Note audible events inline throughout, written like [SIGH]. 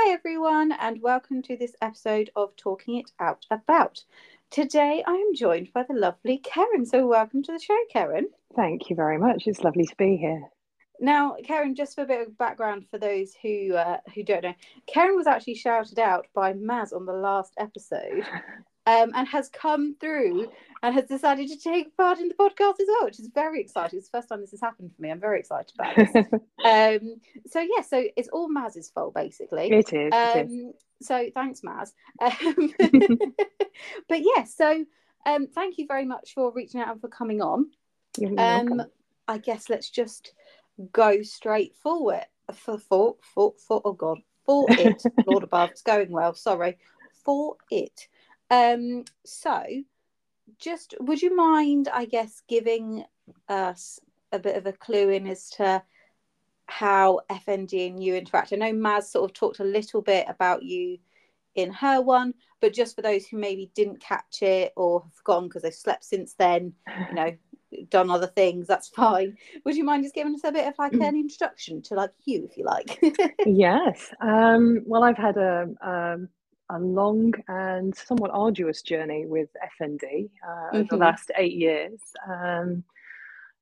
Hi, everyone, and welcome to this episode of Talking It Out About. Today, I am joined by the lovely Kerryn. So, welcome to the show, Kerryn. Thank you very much. It's lovely to be here. Now, Kerryn, just for a bit of background for those who uh, who don't know, Kerryn was actually shouted out by Maz on the last episode, [LAUGHS] um, and has come through and has decided to take part in the podcast as well, which is very exciting. It's the first time this has happened for me. I'm very excited about this. [LAUGHS] um, so yeah, so it's all Maz's fault basically. It is. Um, it is. So thanks, Maz. [LAUGHS] Um, [LAUGHS] but yeah, so um, thank you very much for reaching out and for coming on. Um, I guess let's just go straight forward for for for for oh god for it Lord above it's going well sorry for it um so just would you mind I guess giving us a bit of a clue in as to how FND and you interact I know Maz sort of talked a little bit about you in her one but just for those who maybe didn't catch it or have gone because they've slept since then you know [LAUGHS] done other things, that's fine. Would you mind just giving us a bit of like an introduction to like you, if you like? [LAUGHS] yes. Um, well, I've had a, um, a long and somewhat arduous journey with FND uh, mm-hmm. over the mm-hmm. last eight years. Um,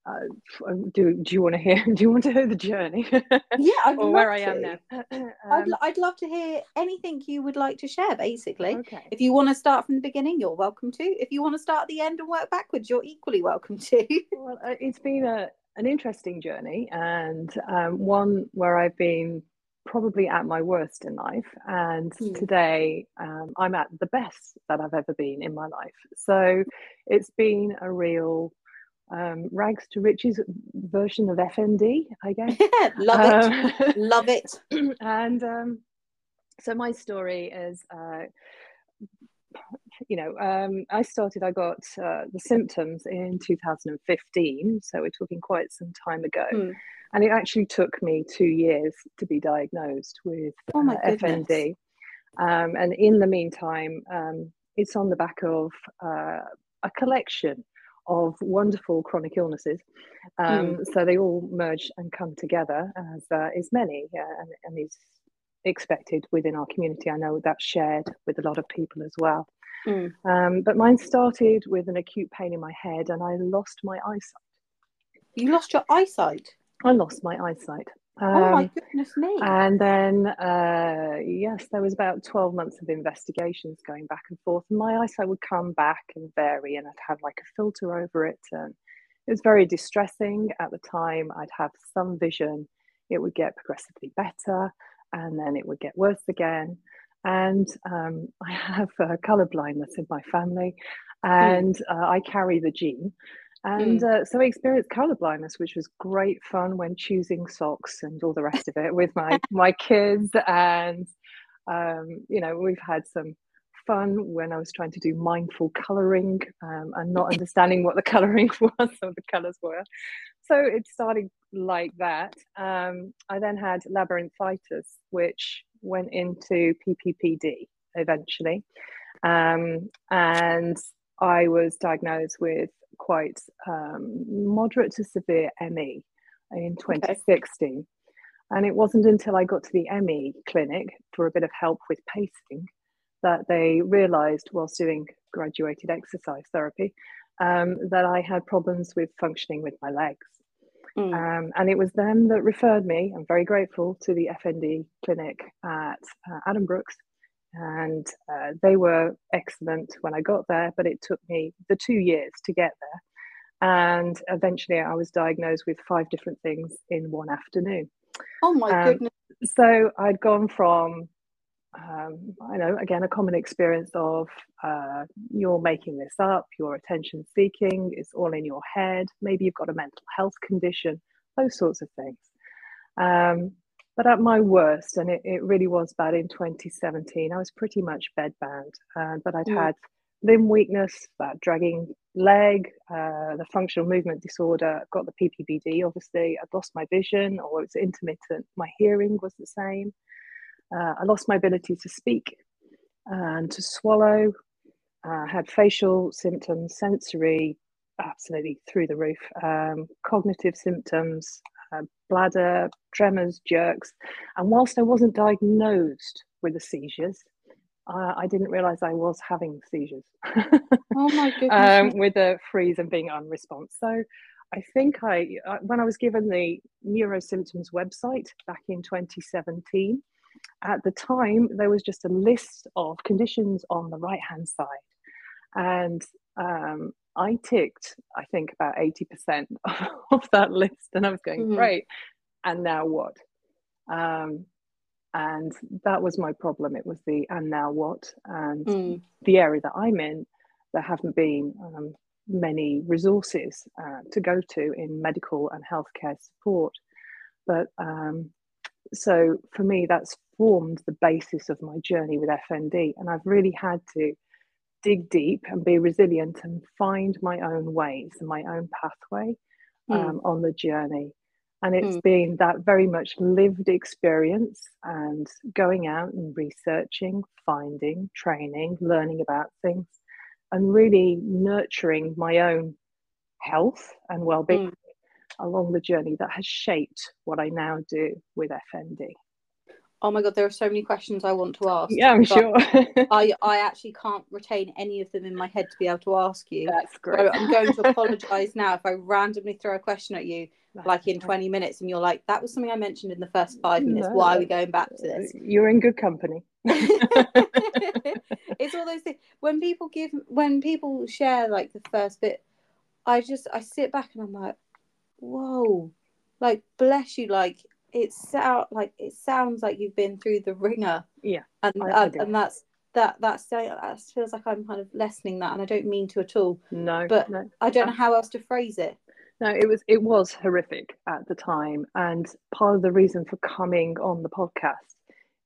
uh, do do you want to hear? [LAUGHS] Do you want to hear the journey? Yeah, [LAUGHS] or where. I am now. [LAUGHS] um, I'd, I'd love to hear anything you would like to share. Basically, okay. If you want to start from the beginning, you're welcome to. If you want to start at the end and work backwards, you're equally welcome to. well, uh, it's been a an interesting journey and um, one where I've been probably at my worst in life, and hmm. today um, I'm at the best that I've ever been in my life. So it's been a real um, rags to riches version of FND, I [LAUGHS] guess. Love it. Um, [LAUGHS] Love it. and um, so my story is, uh, you know, um, I started, I got uh, the symptoms in 2015. So we're talking quite some time ago. Hmm. And it actually took me two years to be diagnosed with oh my uh, FND. Um, and in the meantime, um, it's on the back of uh, a collection of wonderful chronic illnesses. Um, mm. So they all merge and come together, as uh, is many, uh, and, and is expected within our community. I know that's shared with a lot of people as well. Mm. Um, but mine started with an acute pain in my head, and I lost my eyesight. You lost your eyesight? I lost my eyesight. Um, oh my goodness me. And then, uh, yes, there was about 12 months of investigations going back and forth. And my eyesight would come back and vary, and I'd have like a filter over it. And it was very distressing at the time. I'd have some vision, it would get progressively better, and then it would get worse again. And um, [LAUGHS] I have uh, color blindness in my family, hmm. and mm. uh, I carry the gene. And mm. uh, so I experienced color blindness, which was great fun when choosing socks and all the rest of it with my [LAUGHS] my kids. And um, you know, we've had some fun when I was trying to do mindful coloring um, and not [LAUGHS] understanding what the coloring was or the colors were. So it started like that. Um, I then had labyrinthitis, which went into PPPD eventually. Um, and I was diagnosed with quite um, moderate to severe ME in 2016. Okay. And it wasn't until I got to the ME clinic for a bit of help with pacing that they realized, whilst doing graduated exercise therapy, um, that I had problems with functioning with my legs. Mm. Um, and it was them that referred me, I'm very grateful, to the FND clinic at uh, Brooks, and uh, they were excellent when I got there, but it took me the two years to get there. And eventually I was diagnosed with five different things in one afternoon. Oh my um, goodness. So I'd gone from, um, I know, again, a common experience of uh, you're making this up, you're attention seeking, it's all in your head, maybe you've got a mental health condition, those sorts of things. Um, but at my worst, and it, it really was bad in 2017, I was pretty much bedbound. Uh, but I'd mm. had limb weakness, that dragging leg, uh, the functional movement disorder, got the PPPD, obviously. I'd lost my vision, or it was intermittent. My hearing was the same. Uh, I lost my ability to speak and to swallow. Uh, had facial symptoms, sensory, absolutely through the roof, um, cognitive symptoms, uh, bladder, tremors, jerks. And whilst I wasn't diagnosed with the seizures. Uh, I didn't realize I was having seizures. oh my [LAUGHS] goodness! um, with the freeze and being unresponsive. So I think I, when I was given the Neurosymptoms website back in 2017, at the time there was just a list of conditions on the right hand side. And um, I ticked, I think, about 80% [LAUGHS] of that list. And I was going, mm-hmm. great. And now what? Um, and that was my problem. It was the and now what? And mm. the area that I'm in, there haven't been um, many resources uh, to go to in medical and healthcare support. But um, so for me, that's formed the basis of my journey with FND. And I've really had to dig deep and be resilient and find my own ways and my own pathway mm. um, on the journey. And it's mm. been that very much lived experience and going out and researching, finding, training, learning about things and really nurturing my own health and well-being mm. along the journey that has shaped what I now do with FND. Oh my god, there are so many questions I want to ask. Yeah, I'm sure. [LAUGHS] I I actually can't retain any of them in my head to be able to ask you. That's great. So I'm going to [LAUGHS] apologise now if I randomly throw a question at you like in 20 minutes and you're like that was something i mentioned in the first five minutes no, why are we going back to uh, this you're in good company [LAUGHS] it's all those things when people give when people share like the first bit i just i sit back and i'm like whoa like bless you like it sound like it sounds like you've been through the wringer. Yeah and and, and that's that that's that feels like i'm kind of lessening that and i don't mean to at all. No but no. i don't know how else to phrase it. No it was it was horrific at the time and part of the reason for coming on the podcast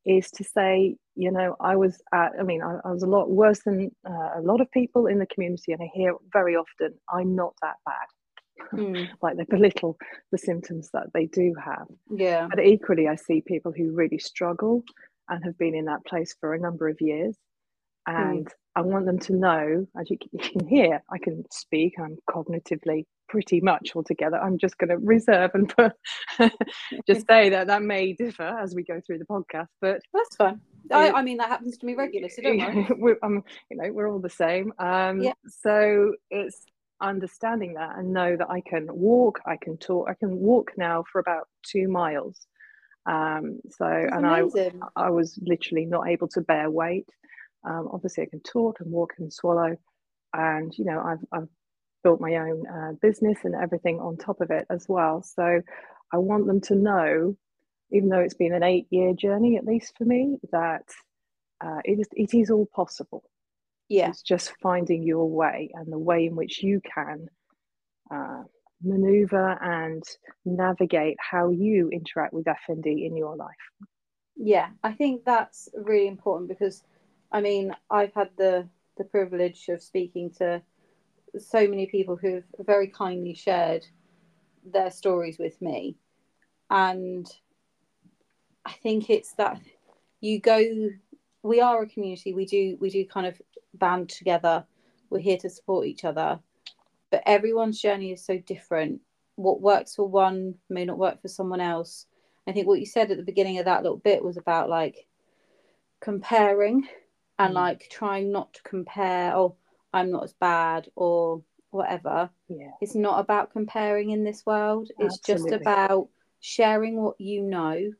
is to say you know i was at i mean i, I was a lot worse than uh, a lot of people in the community and i hear very often i'm not that bad mm. [LAUGHS] like they belittle the symptoms that they do have yeah but equally i see people who really struggle and have been in that place for a number of years hmm. and mm. I want them to know, as you can hear, I can speak. I'm cognitively pretty much altogether. I'm just going to reserve and put, [LAUGHS] just say that that may differ as we go through the podcast, but that's fine. I, I mean, that happens to me regularly, so don't worry. [LAUGHS] we're, um, you know, we're all the same. Um, yeah. So it's understanding that and know that I can walk, I can talk, I can walk now for about two miles. Um, so, that's and amazing. I, I was literally not able to bear weight. Um, obviously, I can talk and walk and swallow, and you know, I've, I've built my own uh, business and everything on top of it as well. So I want them to know, even though it's been an eight year journey, at least for me, that uh, it, is, it is all possible. Yeah. It's just finding your way and the way in which you can uh, maneuver and navigate how you interact with FND in your life. Yeah, I think that's really important because, I mean, I've had the the privilege of speaking to so many people who've very kindly shared their stories with me. And I think it's that you go we are a community, we do we do kind of band together. We're here to support each other. But everyone's journey is so different. What works for one may not work for someone else. I think what you said at the beginning of that little bit was about like comparing and mm. like trying not to compare oh I'm not as bad or whatever. Yeah. It's not about comparing in this world. It's Absolutely. just about sharing what you know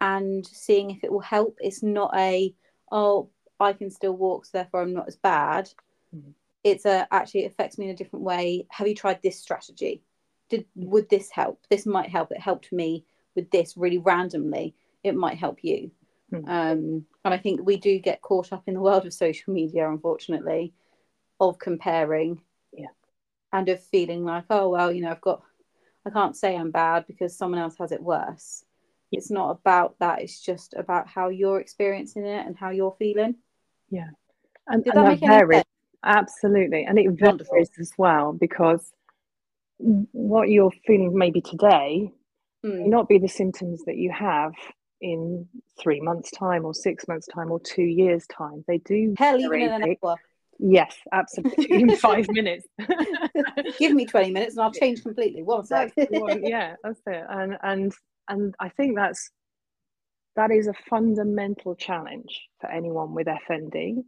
and seeing if it will help. It's not a oh I can still walk, so therefore I'm not as bad. Mm-hmm. It's a actually it affects me in a different way. Have you tried this strategy? Did would this help? This might help. It helped me with this really randomly. It might help you. Mm-hmm. Um, and I think we do get caught up in the world of social media, unfortunately, of comparing yeah and of feeling like oh well you know i've got i can't say i'm bad because someone else has it worse it's not about that it's just about how you're experiencing it and how you're feeling yeah and, Did and that, that varies absolutely and it varies Wonderful. as well because what you're feeling maybe today mm. may not be the symptoms that you have in three months time or six months time or two years time they do hell even in an hour Yes, absolutely. In [LAUGHS] five minutes. [LAUGHS] Give me 20 minutes and I'll change completely. One sec. yeah, that's it. And and and I think that's that is a fundamental challenge for anyone with FND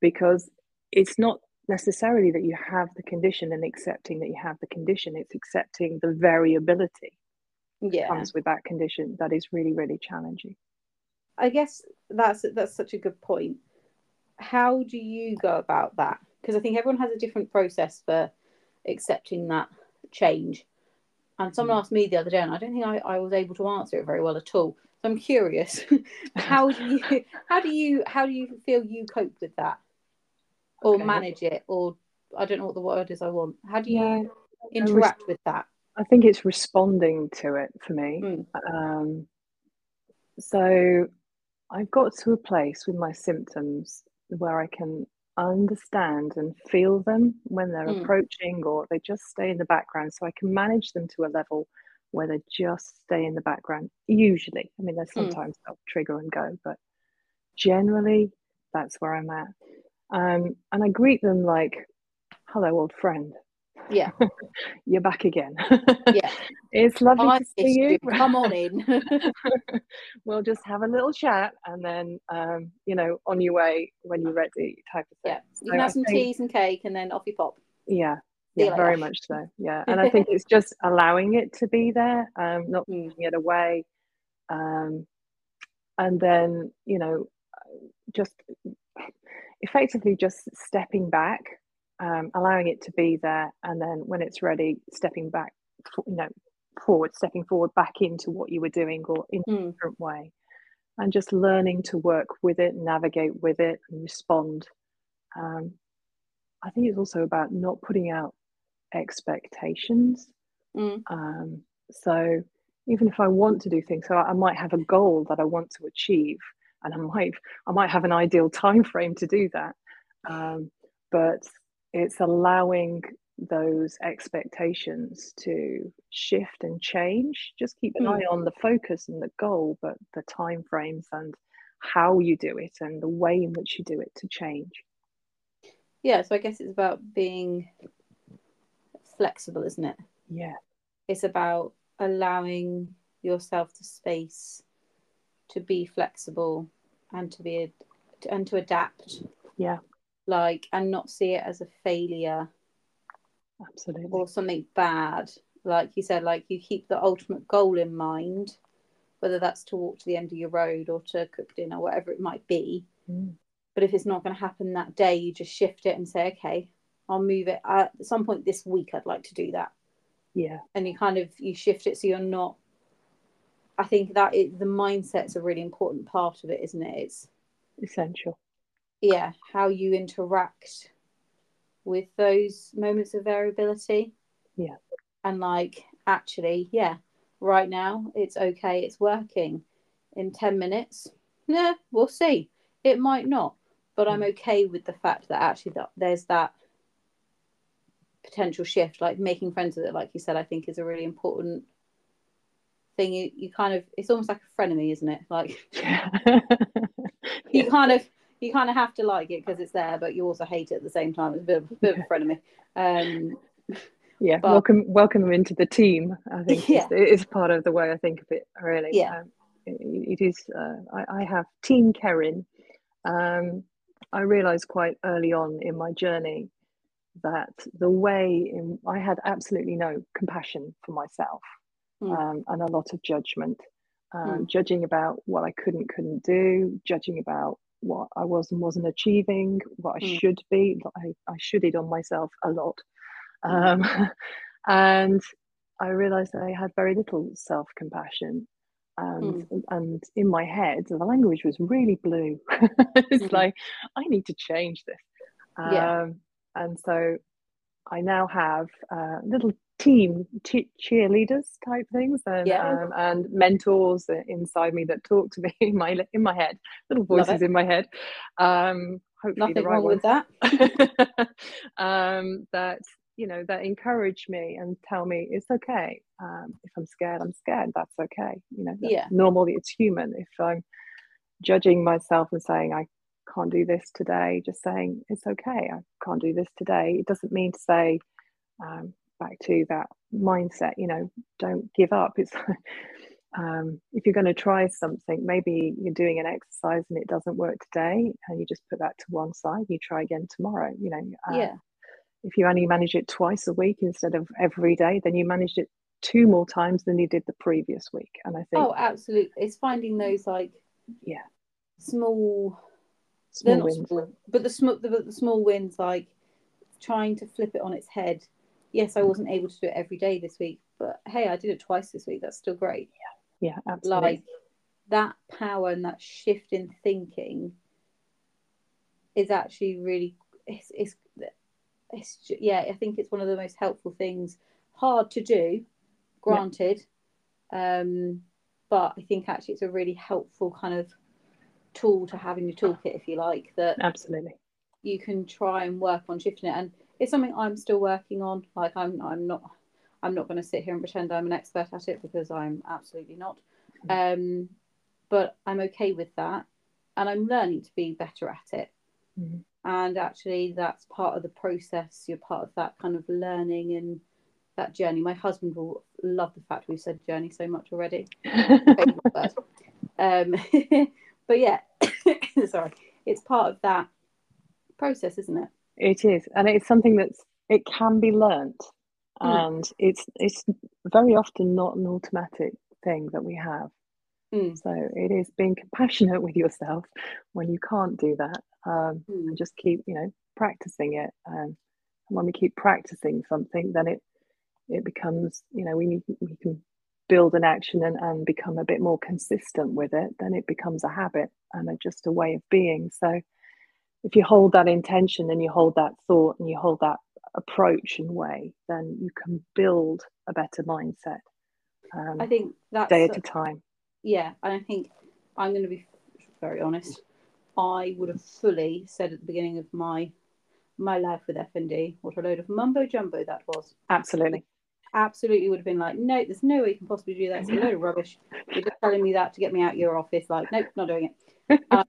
because it's not necessarily that you have the condition and accepting that you have the condition. It's accepting the variability yeah. comes with that condition that is really really challenging. I guess that's that's such a good point. How do you go about that? Because i think everyone has a different process for accepting that change. And someone mm. asked me the other day and i don't think I, I was able to answer it very well at all i'm curious [LAUGHS] how do you [LAUGHS] how do you how do you feel you cope with that or okay. manage it or i don't know what the word is i want how do you yeah. interact with that I think it's responding to it for me. Mm. Um, so I've got to a place with my symptoms where I can understand and feel them when they're mm. approaching or they just stay in the background. So I can manage them to a level where they just stay in the background. Usually, I mean, there's hmm. sometimes mm. they'll trigger and go, but generally, that's where I'm at. Um, and I greet them like, hello, old friend. Yeah. [LAUGHS] You're back again. Yeah. [LAUGHS] it's lovely I to see you. Come on in. [LAUGHS] we'll just have a little chat and then, um, you know, on your way when you're ready type of thing. Yeah. You so can have I some think, tea, some cake, and then off you pop. Yeah. Yeah, very much so. Yeah. And I think [LAUGHS] it's just allowing it to be there, um, not mm. pushing it away. Um, and then, you know, just effectively just stepping back um, allowing it to be there, and then when it's ready, stepping back, you know, forward, stepping forward back into what you were doing or in mm. a different way, and just learning to work with it, navigate with it, and respond. Um, I think it's also about not putting out expectations. Mm. Um, so even if I want to do things, so I might have a goal that I want to achieve, and I might I might have an ideal time frame to do that. Um, but it's allowing those expectations to shift and change just keep an mm. eye on the focus and the goal but the time frames and how you do it and the way in which you do it to change yeah so i guess it's about being flexible isn't it? Yeah. It's about allowing yourself the space to be flexible and to be and to adapt. Yeah. Like and not see it as a failure absolutely. or something bad. Like you said like you keep the ultimate goal in mind whether that's to walk to the end of your road or to cook dinner whatever it might be. Mm. but if it's not going to happen that day you just shift it and say okay i'll move it. At some point this week i'd like to do that. Yeah. And you kind of you shift it so you're not i think that it, the mindset's a really important part of it isn't it? It's essential. Yeah how you interact with those moments of variability. Yeah. And like actually yeah right now it's okay it's working. In 10 minutes yeah we'll see. It might not but i'm mm. okay with the fact that actually that there's that potential shift like making friends with it like you said i think is a really important thing you, you kind of it's almost like a frenemy isn't it like yeah. [LAUGHS] you kind of you kind of have to like it because it's there, but you also hate it at the same time. It's a bit of, a bit of a frenemy. Um, yeah, but, welcome welcome them into the team. I think yeah. it is part of the way I think of it. Really, yeah, um, it, it is. Uh, I, I, have Team Kerryn. Um, I realised quite early on in my journey that the way in, I had absolutely no compassion for myself mm. um, and a lot of judgment, um, mm. judging about what I couldn't couldn't do, judging about what I was and wasn't achieving, what I mm. should be. I, I shoulded on myself a lot. Hmm. Um, [LAUGHS] and I realized that I had very little self compassion. And, mm. and in my head, the language was really blue. [LAUGHS] it's mm. like, I need to change this. Um, yeah. And so I now have uh, little team cheerleaders type things and, yeah. um, and mentors inside me that talk to me [LAUGHS] in my in my head little voices in my head. Um hopefully nothing right wrong ones. with that. [LAUGHS] Um that you know that encourage me and tell me it's okay. Um if i'm scared i'm scared. That's okay. You know yeah. normally it's human. If i'm judging myself and saying i can't do this today just saying it's okay i can't do this today it doesn't mean to say um, back to that mindset you know don't give up it's [LAUGHS] um, if you're going to try something, maybe you're doing an exercise and it doesn't work today, and you just put that to one side. You try again tomorrow. You know, uh, yeah. If you only manage it twice a week instead of every day, then you managed it two more times than you did the previous week. And I think, oh, absolutely, it's finding those like, yeah, small, small wins, small, but the small, the, the small wins, like trying to flip it on its head. Yes, I wasn't able to do it every day this week, but hey, I did it twice this week. That's still great. Yeah yeah absolutely like that power and that shift in thinking is actually really it's, it's it's yeah i think it's one of the most helpful things hard to do granted yeah. um but i think actually it's a really helpful kind of tool to have in your toolkit if you like that absolutely you can try and work on shifting it and it's something i'm still working on like i'm i'm not I'm not going to sit here and pretend I'm an expert at it because I'm absolutely not. Um, but I'm okay with that. And I'm learning to be better at it. Mm-hmm. And actually, that's part of the process. You're part of that kind of learning and that journey. My husband will love the fact we've said journey so much already. [LAUGHS] um, [LAUGHS] but yeah, [COUGHS] sorry, it's part of that process, isn't it? It is, and it's something that's it can be learnt mm. and it's it's very often not an automatic thing that we have mm. so it is being compassionate with yourself when you can't do that um, mm. and just keep you know practicing it and when we keep practicing something then it it becomes you know we need we can build an action and, and become a bit more consistent with it then it becomes a habit and a, just a way of being so if you hold that intention and you hold that thought and you hold that approach and way, then you can build a better mindset. Um, I think that's day at a time. Yeah, and I think I'm going to be very honest. I would have fully said at the beginning of my my life with FND what a load of mumbo jumbo that was. Absolutely. Absolutely would have been like, no, there's no way you can possibly do that. It's a load of rubbish. You're just telling me that to get me out of your office. Like, nope, not doing it. [LAUGHS] Um,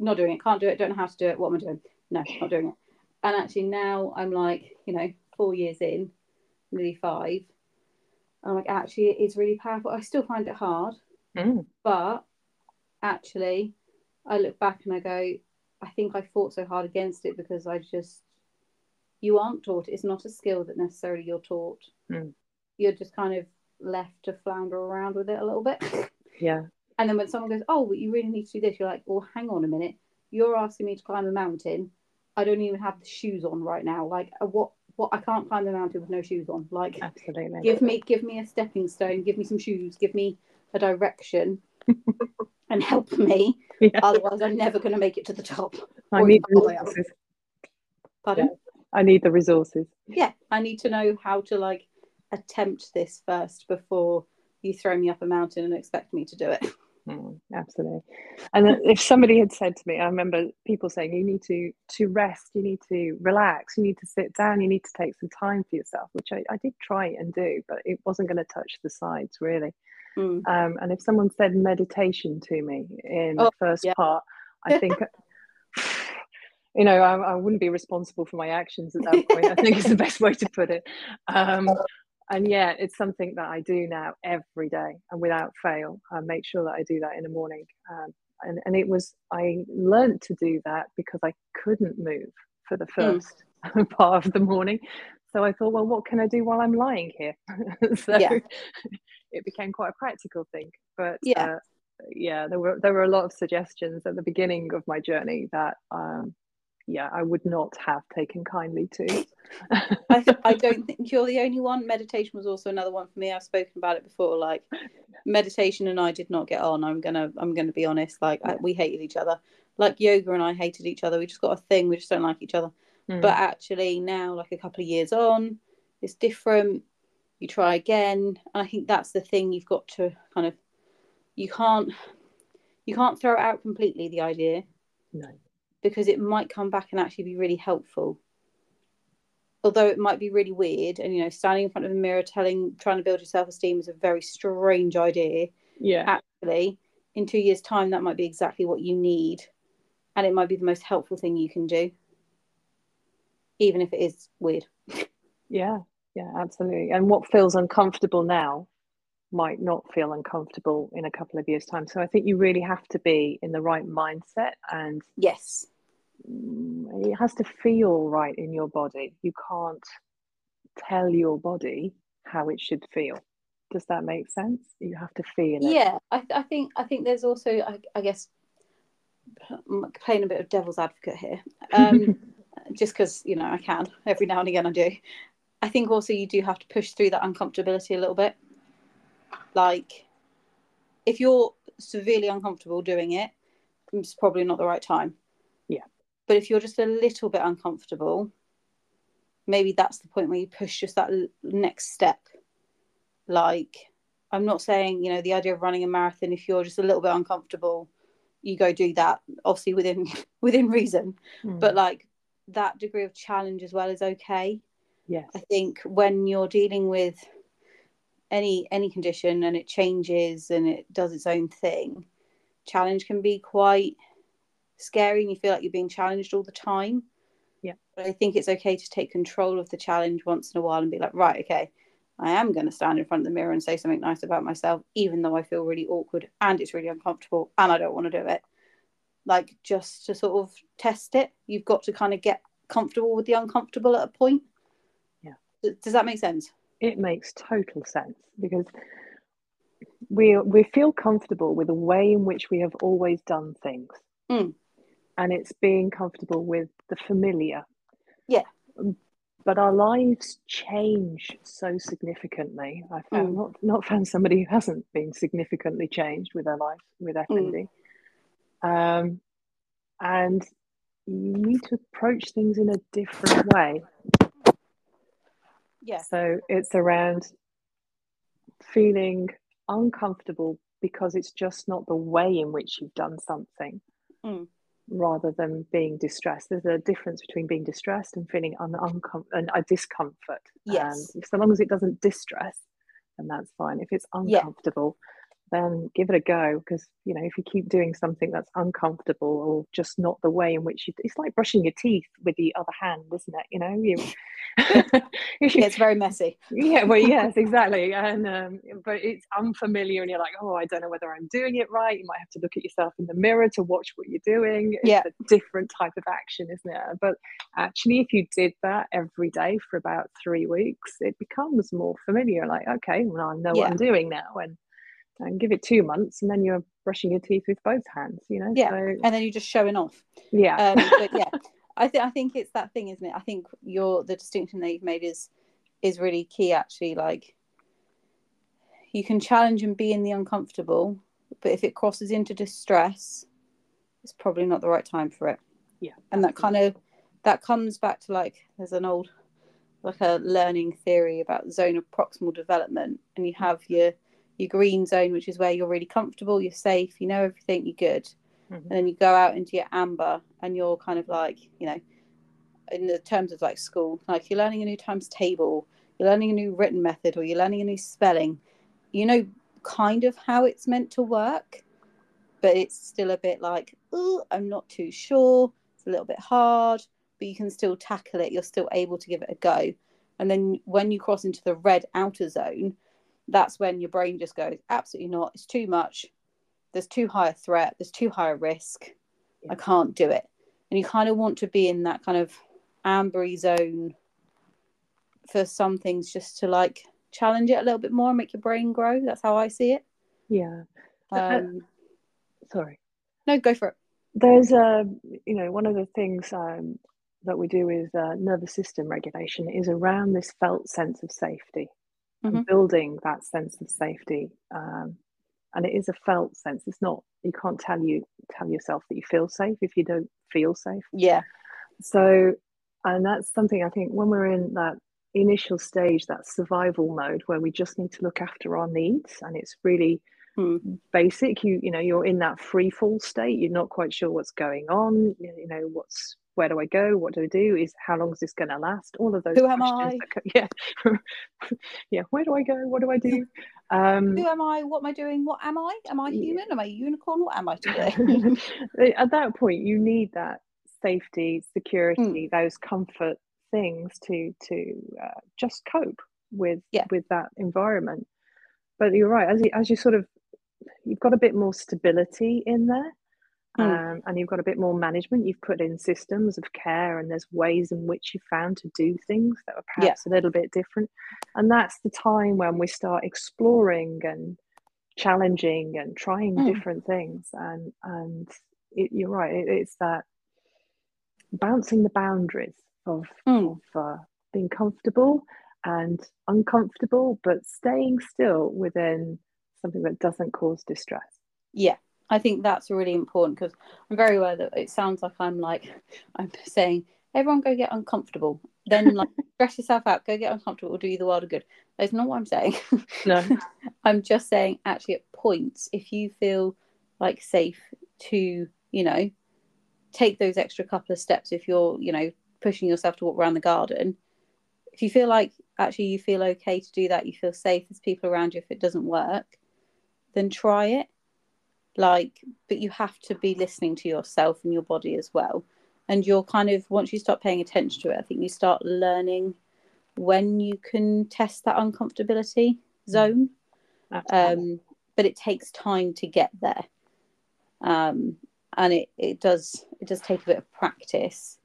not doing it. Can't do it. Don't know how to do it. What am I doing? No, not doing it and actually now I'm like, you know, four years in, nearly five. I'm like, actually, it is really powerful. I still find it hard, mm. but actually, I look back and I go, I think I fought so hard against it because I just, you aren't taught. It's not a skill that necessarily you're taught. Mm. You're just kind of left to flounder around with it a little bit. [LAUGHS] Yeah. And then when someone goes, oh, but you really need to do this, you're like, well, hang on a minute. You're asking me to climb a mountain I don't even have the shoes on right now. Like uh, what what I can't climb the mountain with no shoes on. Like absolutely. Give me give me a stepping stone, give me some shoes, give me a direction [LAUGHS] and help me. Yeah. Otherwise I'm never gonna make it to the top. I need the resources. Pardon? Yeah. I need the resources. Yeah. I need to know how to like attempt this first before you throw me up a mountain and expect me to do it. Mm, absolutely. And if somebody had said to me, I remember people saying, you need to to rest, you need to relax, you need to sit down, you need to take some time for yourself, which I, I did try and do, but it wasn't going to touch the sides really. Mm. Um, and if someone said meditation to me in oh, the first yeah. part, I [LAUGHS] think, you know, I, I, wouldn't be responsible for my actions at that point. I think is the best way to put it. Um, and yeah, it's something that I do now every day and without fail. I make sure that I do that in the morning. Um, and, and it was, I learned to do that because I couldn't move for the hmm. first mm. [LAUGHS] part of the morning. So I thought, well, what can I do while I'm lying here? [LAUGHS] so yeah. [LAUGHS] it became quite a practical thing. But yeah. Uh, yeah, there were there were a lot of suggestions at the beginning of my journey that um, yeah, I would not have taken kindly to. I, I [LAUGHS] don't think you're the only one. Meditation was also another one for me. I've spoken about it before. Like meditation and I did not get on. I'm gonna I'm gonna be honest. Like I, we hated each other. Like yoga and I hated each other. We just got a thing. We just don't like each other. Mm. But actually now, like a couple of years on, it's different. You try again, and I think that's the thing. You've got to kind of you can't you can't throw it out completely. The idea. No because it might come back and actually be really helpful. Although it might be really weird and you know standing in front of a mirror telling trying to build your self-esteem is a very strange idea. Yeah. Actually in two years time that might be exactly what you need. And it might be the most helpful thing you can do. Even if it is weird. [LAUGHS] Yeah. Yeah absolutely. And what feels uncomfortable now might not feel uncomfortable in a couple of years time. So i think you really have to be in the right mindset and yes it has to feel right in your body. You can't tell your body how it should feel. Does that make sense? You have to feel it. Yeah i, I think i think there's also I, I guess playing a bit of devil's advocate here um, [LAUGHS] just because you know i can. Every now and again i do. I think also you do have to push through that uncomfortability a little bit. Like if you're severely uncomfortable doing it it's probably not the right time but if you're just a little bit uncomfortable maybe that's the point where you push just that next step like i'm not saying you know the idea of running a marathon if you're just a little bit uncomfortable you go do that obviously within [LAUGHS] within reason mm. but like that degree of challenge as well is okay Yeah. i think when you're dealing with any any condition and it changes and it does its own thing challenge can be quite scary and you feel like you're being challenged all the time. Yeah. But i think it's okay to take control of the challenge once in a while and be like right okay i am going to stand in front of the mirror and say something nice about myself even though i feel really awkward and it's really uncomfortable and i don't want to do it. Like just to sort of test it you've got to kind of get comfortable with the uncomfortable at a point. Yeah. Does that make sense? It makes total sense because we we feel comfortable with the way in which we have always done things. Mm. And it's being comfortable with the familiar yeah but our lives change so significantly i found mm. not not found somebody who hasn't been significantly changed with their life with fnd mm. um, and you need to approach things in a different way yeah. So it's around feeling uncomfortable because it's just not the way in which you've done something mm. Rather than being distressed. There's a difference between being distressed and feeling un- uncom- and a discomfort. Yes. And so long as it doesn't distress, then that's fine. If it's uncomfortable, yeah then give it a go because you know if you keep doing something that's uncomfortable or just not the way in which you it's like brushing your teeth with the other hand isn't it? You know you [LAUGHS] [LAUGHS] it's very messy. Yeah well yes [LAUGHS] exactly and um, but it's unfamiliar and you're like oh i don't know whether i'm doing it right. You might have to look at yourself in the mirror to watch what you're doing. It's yeah. a different type of action isn't it? But actually if you did that every day for about three weeks it becomes more familiar like okay well i know yeah. what i'm doing now and and give it two months and then you're brushing your teeth with both hands you know? Yeah so, and then you're just showing off. Yeah. Um, [LAUGHS] but yeah i think i think it's that thing isn't it? I think your the distinction that you've made is is really key actually like you can challenge and be in the uncomfortable but if it crosses into distress it's probably not the right time for it. Yeah and that kind of that comes back to like there's an old like a learning theory about zone of proximal development and you have your your green zone, which is where you're really comfortable, you're safe, you know everything, you're good. Mm-hmm. And then you go out into your amber and you're kind of like, you know, in the terms of like school, like you're learning a new times table, you're learning a new written method, or you're learning a new spelling. You know, kind of how it's meant to work, but it's still a bit like, oh, I'm not too sure. It's a little bit hard, but you can still tackle it. You're still able to give it a go. And then when you cross into the red outer zone, that's when your brain just goes, absolutely not. It's too much. There's too high a threat. There's too high a risk. Yeah. I can't do it. And you kind of want to be in that kind of ambery zone for some things just to like challenge it a little bit more and make your brain grow. That's how I see it. Yeah. Uh, uh, um, sorry. No, go for it. There's a, you know, one of the things um, that we do with uh, nervous system regulation is around this felt sense of safety mm-hmm. building that sense of safety. Um, and it is a felt sense. It's not you can't tell you tell yourself that you feel safe if you don't feel safe. Yeah. So, and that's something I think when we're in that initial stage, that survival mode where we just need to look after our needs, and it's really mm. basic. You you know you're in that free fall state. You're not quite sure what's going on. You know what's where do I go? What do I do? Is how long is this going to last? All of those. Who am I? [LAUGHS] yeah, [LAUGHS] yeah. Where do I go? What do I do? Um, Who am I? What am I doing? What am I? Am I human? Yeah. Am I a unicorn? What am I [LAUGHS] today? At that point, you need that safety, security, mm. those comfort things to to uh, just cope with yeah. with that environment. but you're right. As you as you sort of you've got a bit more stability in there. Mm. Um, and you've got a bit more management. You've put in systems of care, and there's ways in which you found to do things that are perhaps yeah. a little bit different. And that's the time when we start exploring and challenging and trying mm. different things. And and it, you're right. It, it's that bouncing the boundaries of, mm. of uh, being comfortable and uncomfortable, but staying still within something that doesn't cause distress. Yeah, I think that's really important because I'm very aware that it sounds like I'm like I'm saying everyone go get uncomfortable, then like [LAUGHS] stress yourself out, go get uncomfortable, do you the world of good. That's not what I'm saying. No, [LAUGHS] I'm just saying actually at points if you feel like safe to you know take those extra couple of steps if you're you know pushing yourself to walk around the garden if you feel like actually you feel okay to do that you feel safe there's people around you if it doesn't work then try it like but you have to be listening to yourself and your body as well. And you're kind of once you start paying attention to it i think you start learning when you can test that uncomfortability mm. zone. Um, but it takes time to get there. Um, and it, it does it does take a bit of practice.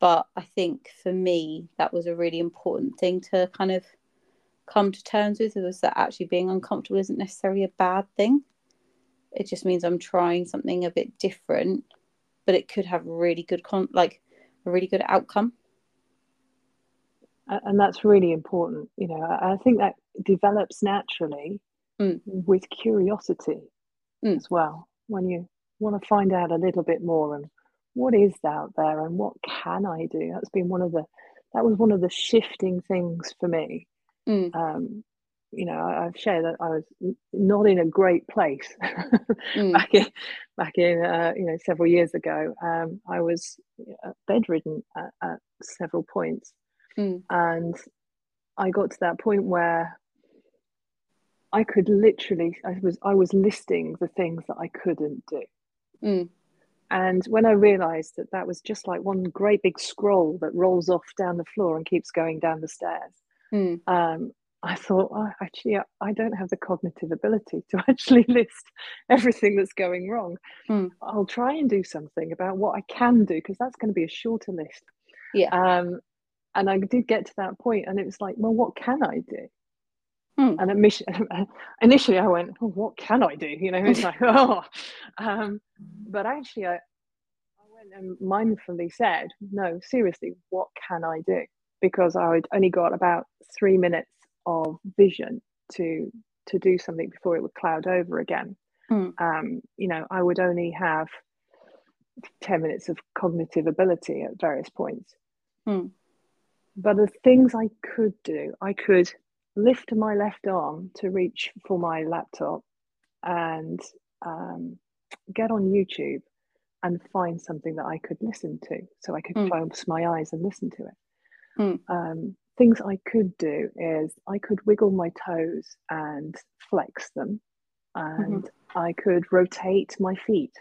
But i think for me that was a really important thing to kind of come to terms with was that actually being uncomfortable isn't necessarily a bad thing it just means i'm trying something a bit different but it could have really good con like a really good outcome and that's really important you know i think that develops naturally mm. with curiosity mm. as well when you want to find out a little bit more and what is out there and what can I do? That's been one of the that was one of the shifting things for me. Mm. Um, you know, I, have shared that I was not in a great place mm. [LAUGHS] back in back in uh, you know several years ago. Um, I was uh, bedridden at, at several points, mm. and I got to that point where I could literally I was I was listing the things that I couldn't do. Mm. And when I realized that that was just like one great big scroll that rolls off down the floor and keeps going down the stairs, mm. um, I thought, oh, actually, I don't have the cognitive ability to [LAUGHS] actually list everything that's going wrong. Mm. I'll try and do something about what I can do because that's going to be a shorter list. Yeah. Um, and I did get to that point, and it was like, well, what can I do? Hmm. And [LAUGHS] initially, I went, oh, "What can I do?" You know, it's [LAUGHS] like, "Oh," um, but actually, I, I went and mindfully said, "No, seriously, what can I do?" Because I would only got about three minutes of vision to to do something before it would cloud over again. Hmm. Um, you know, I would only have ten minutes of cognitive ability at various points. Hmm. But the things I could do, I could lift my left arm to reach for my laptop and um, get on YouTube and find something that I could listen to. So I could mm. close my eyes and listen to it. Mm. Um, things I could do is I could wiggle my toes and flex them, and mm-hmm. I could rotate my feet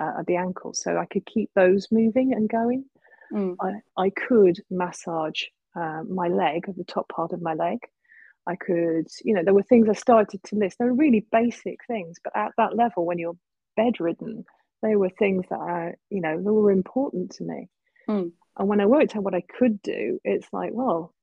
uh, at the ankles so I could keep those moving and going. Mm. I, I could massage uh, my leg, the top part of my leg. I could, you know, there were things I started to list. They were really basic things, but at that level, when you're bedridden, they were things that are, you know, they were important to me. Mm. And when I worked out what I could do, it's like, well,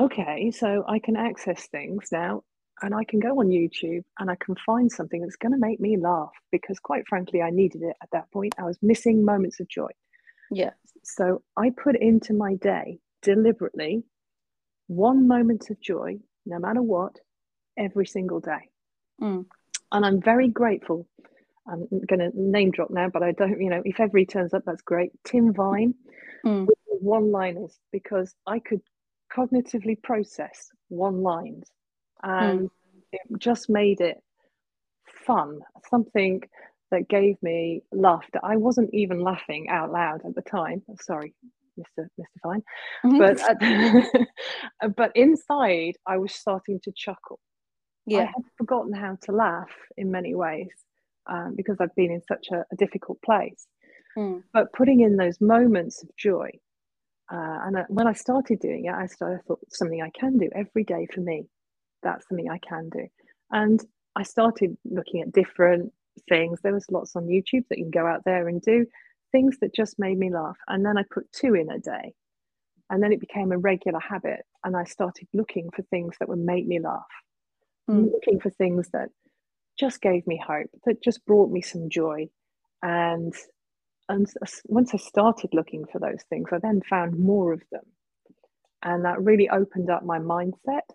okay, so I can access things now and I can go on YouTube and I can find something that's going to make me laugh because, quite frankly, I needed it at that point. I was missing moments of joy. Yeah. So I put into my day deliberately one moment of joy, no matter what, every single day. Mm. And I'm very grateful. I'm going to name drop now, but I don't, you know, if ever he turns up, that's great. Tim Vine mm. with one liners because I could cognitively process one lines and mm. it just made it fun, something that gave me laughter. I wasn't even laughing out loud at the time. Sorry, Mr. Mr. Vine. Mm-hmm. But uh, [LAUGHS] but inside, I was starting to chuckle. Yeah, I had forgotten how to laugh in many ways um, because I've been in such a, a difficult place. Mm. But putting in those moments of joy, uh, and I, when I started doing it, I started I thought something I can do every day for me. that's something I can do. And I started looking at different things. There was lots on YouTube that you can go out there and do things that just made me laugh. And then I put two in a day. And then it became a regular habit. And I started looking for things that would make me laugh, mm. looking for things that just gave me hope, that just brought me some joy. And and once I started looking for those things, I then found more of them. And that really opened up my mindset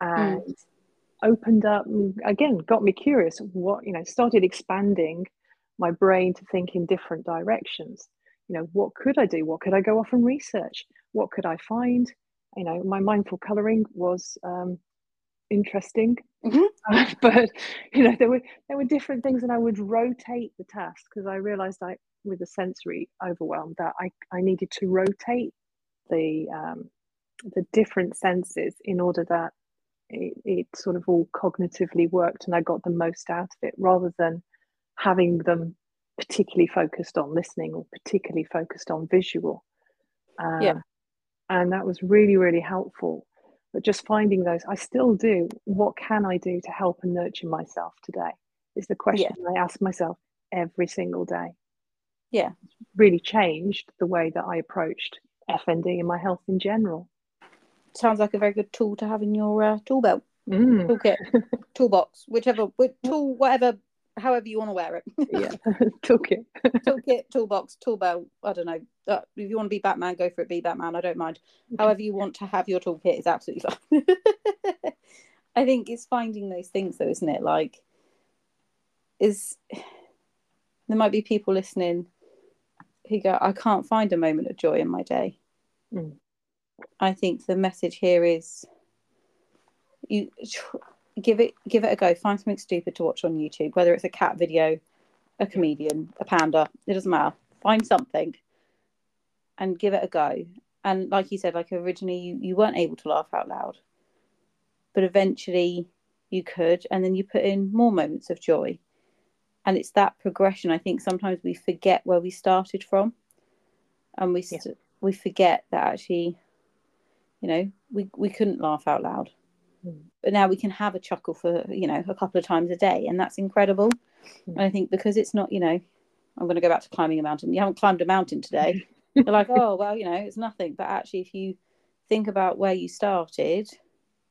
and mm. opened up, again, got me curious. What, you know, started expanding my brain to think in different directions. You know, what could I do? What could I go off and research? What could I find? You know, my mindful coloring was um, interesting, mm-hmm. [LAUGHS] but you know, there were there were different things, and I would rotate the task because I realized I with the sensory overwhelm that I, I needed to rotate the um, the different senses in order that it, it sort of all cognitively worked and I got the most out of it rather than having them particularly focused on listening or particularly focused on visual. Um, yeah. And that was really, really helpful. But just finding those, I still do. What can I do to help and nurture myself today? Is the question yeah. I ask myself every single day yeah really changed the way that i approached fnd and my health in general sounds like a very good tool to have in your uh, tool belt mm. toolkit [LAUGHS] toolbox whichever tool whatever however you want to wear it. Yeah [LAUGHS] [LAUGHS] toolkit. Toolkit toolbox tool belt i don't know. Uh, if you want to be batman go for it be batman i don't mind. However you want to have your toolkit is absolutely fine. [LAUGHS] I think it's finding those things though isn't it? Like is there might be people listening who go, I can't find a moment of joy in my day. Mm. I think the message here is you give it give it a go. Find something stupid to watch on YouTube, whether it's a cat video, a comedian, a panda. It doesn't matter. Find something and give it a go. And like you said, like originally you, you weren't able to laugh out loud, but eventually you could, and then you put in more moments of joy and it's that progression i think sometimes we forget where we started from and we st- yeah. we forget that actually you know we we couldn't laugh out loud mm. but now we can have a chuckle for you know a couple of times a day and that's incredible mm. and i think because it's not you know i'm going to go back to climbing a mountain you haven't climbed a mountain today [LAUGHS] you're like oh well you know it's nothing but actually if you think about where you started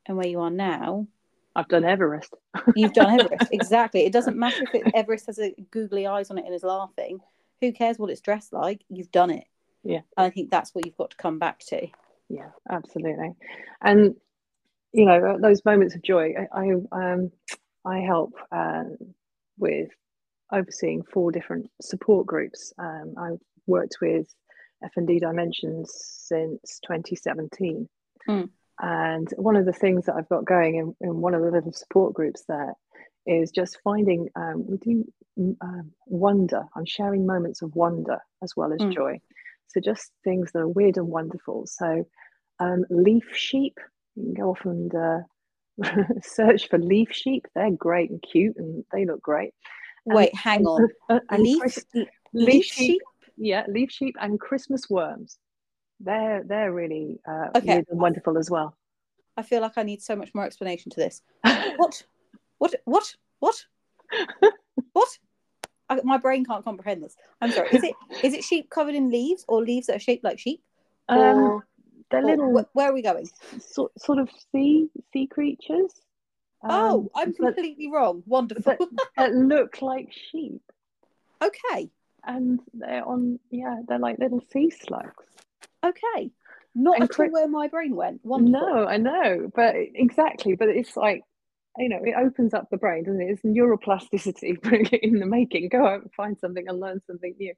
and where you are now I've done Everest. You've done Everest, [LAUGHS] exactly. It doesn't matter if it, Everest has a googly eyes on it and is laughing. Who cares what it's dressed like? You've done it. Yeah. And I think that's what you've got to come back to. Yeah, absolutely. And you know those moments of joy. I I, um, I help um, with overseeing four different support groups. Um, I've worked with FND Dimensions since 2017. Mm. And one of the things that I've got going in, in one of the little support groups there is just finding, um, we do um, wonder. I'm sharing moments of wonder as well as mm. joy. So just things that are weird and wonderful. So um, leaf sheep, you can go off and uh, [LAUGHS] search for leaf sheep. They're great and cute and they look great. Wait, and, hang on. [LAUGHS] Uh, leaf, leaf, leaf sheep? sheep? Yeah, leaf sheep and Christmas worms they're they're really uh, okay. wonderful as well. I feel like I need so much more explanation to this. [LAUGHS] what? What? What? What? what? I, my brain can't comprehend this. I'm sorry. Is it is it sheep covered in leaves or leaves that are shaped like sheep? Um, or, they're or, little. Wh- where are we going? Sort sort of sea sea creatures. Um, oh, I'm completely but, wrong. Wonderful. that [LAUGHS] look like sheep. Okay. And they're on. Yeah, they're like little sea slugs. Okay. Not and at all where my brain went. Wonderful. No, I know, but exactly. But it's like, you know, it opens up the brain, doesn't it? It's neuroplasticity [LAUGHS] in the making. Go out and find something and learn something new.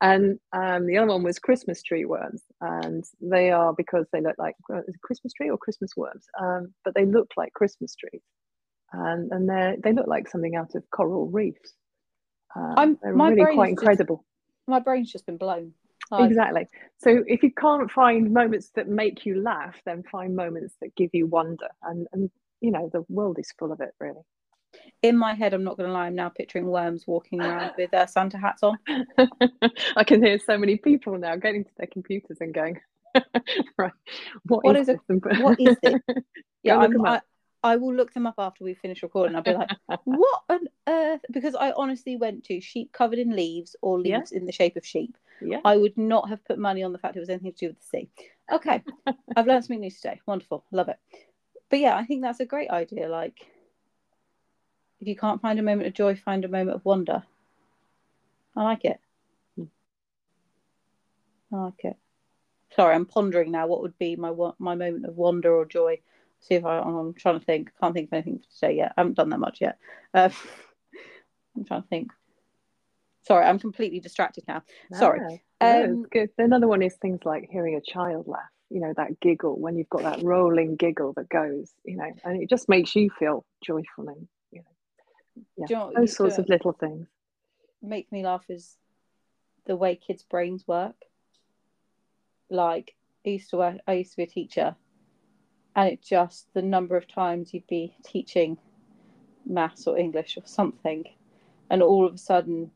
And um, the other one was Christmas tree worms, and they are because they look like Christmas tree or Christmas worms, um, but they look like Christmas trees, and and they they look like something out of coral reefs. Um, I'm, they're really quite incredible. Just, my brain's just been blown. Exactly. So if you can't find moments that make you laugh, then find moments that give you wonder. And and you know, the world is full of it really. In my head, I'm not going to lie, I'm now picturing worms walking around with their Santa hats on. [LAUGHS] I can hear so many people now getting to their computers and going, [LAUGHS] right, what, what is, is it? [LAUGHS] What is it? yeah, I, I will look them up after we finish recording. I'll be like, what on earth? Because I honestly went to sheep covered in leaves or leaves yeah. in the shape of sheep. Yeah. I would not have put money on the fact it was anything to do with the sea. Okay. I've learned something new today. Wonderful. Love it. But yeah, I think that's a great idea. Like, if you can't find a moment of joy, find a moment of wonder. I like it. Hmm. I like it. Sorry, I'm pondering now. What would be my my moment of wonder or joy? See if I, I'm trying to think. Can't think of anything to say yet. I haven't done that much yet. Uh, [LAUGHS] I'm trying to think. Sorry, I'm completely distracted now. Sorry. No, um, good. Another one is things like hearing a child laugh. You know that giggle when you've got that rolling giggle that goes. You know, and it just makes you feel joyful and you know, yeah, you know those sorts of little things. Make me laugh is the way kids' brains work. Like I used to work. I used to be a teacher, and it just the number of times you'd be teaching maths or English or something, and all of a sudden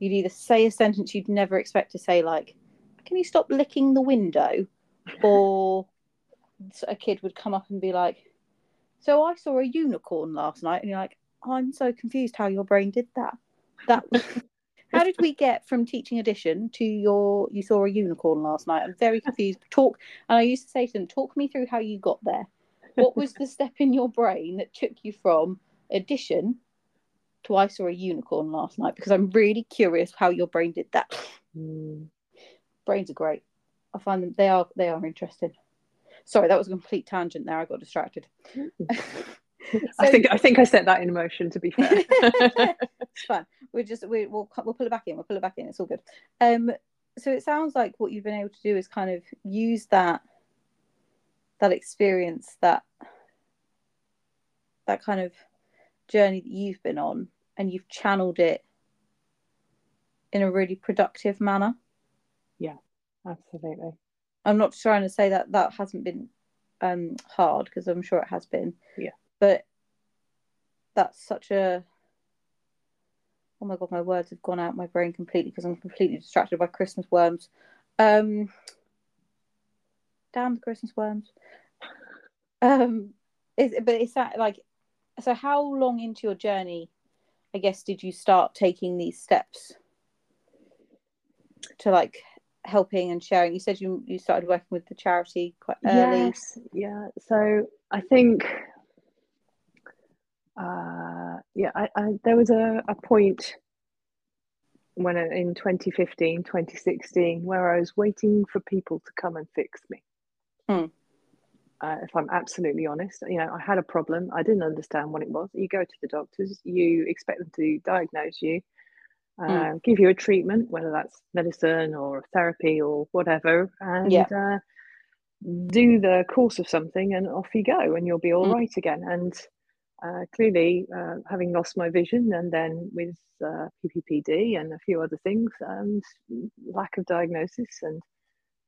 you'd either say a sentence you'd never expect to say, like, "Can you stop licking the window?" Or a kid would come up and be like, "So I saw a unicorn last night," and you're like, "I'm so confused how your brain did that." That [LAUGHS] how did we get from teaching addition to your you saw a unicorn last night? I'm very confused. Talk and I used to say to them, talk me through how you got there. What was the step in your brain that took you from addition to I saw a unicorn last night? Because I'm really curious how your brain did that. Mm. Brains are great. I find them they are they are interesting. Sorry, that was a complete tangent there. I got distracted. [LAUGHS] so, I think I think I set that in motion. To be [LAUGHS] fair, it's fine. We're just we, will we'll pull it back in. We'll pull it back in. It's all good. Um, so it sounds like what you've been able to do is kind of use that that experience that that kind of journey that you've been on, and you've channeled it in a really productive manner. Absolutely. I'm not trying to say that that hasn't been um, hard because I'm sure it has been. Yeah but that's such a oh my god my words have gone out my brain completely because i'm completely distracted by christmas worms um damn the christmas worms um is but it's that like so how long into your journey i guess did you start taking these steps to like helping and sharing you said you you started working with the charity quite early yes yeah so i think uh, yeah, I, I, there was a, a point when in 2015, 2016, where I was waiting for people to come and fix me. Hmm. Uh, if I'm absolutely honest, you know, I had a problem. I didn't understand what it was. You go to the doctors, you expect them to diagnose you, uh, mm. give you a treatment, whether that's medicine or therapy or whatever, and yeah. uh, do the course of something, and off you go, and you'll be all mm. right again. And uh, clearly, uh, having lost my vision and then with uh, PPPD and a few other things, and lack of diagnosis and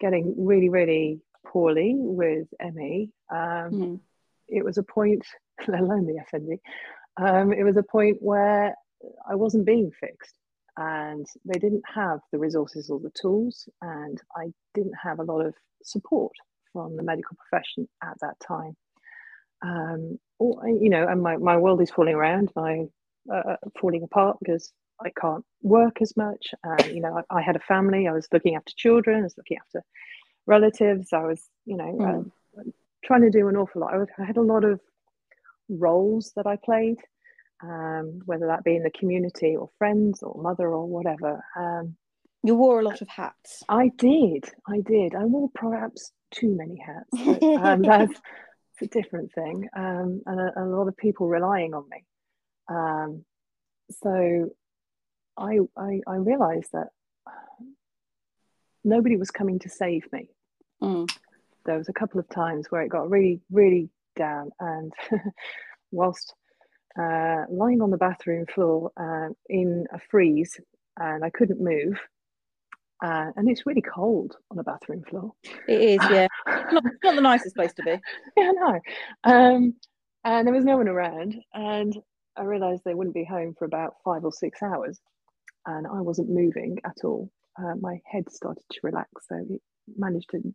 getting really, really poorly with ME, um, mm. it was a point, [LAUGHS] let alone the FND, um, it was a point where I wasn't being fixed and they didn't have the resources or the tools, and I didn't have a lot of support from the medical profession at that time um, or, you know, and my, my world is falling around, my uh, falling apart because I can't work as much. Uh, you know, I, I, had a family, I was looking after children, I was looking after relatives, I was, you know, mm. trying to do an awful lot. I, had a lot of roles that I played, um, whether that be in the community or friends or mother or whatever. Um, you wore a lot of hats. I did. I did. I wore perhaps too many hats. But, [LAUGHS] um, that's a different thing, um, and a, a, lot of people relying on me. Um, so I, I, I realized that nobody was coming to save me. Mm. There was a couple of times where it got really, really down, and [LAUGHS] whilst uh, lying on the bathroom floor uh, in a freeze and I couldn't move, uh, and it's really cold on a bathroom floor. It is, yeah. [LAUGHS] not, not the nicest place to be. [LAUGHS] Yeah, no. Um, and there was no one around, and I realised they wouldn't be home for about five or six hours, and I wasn't moving at all. Uh, my head started to relax, so it managed to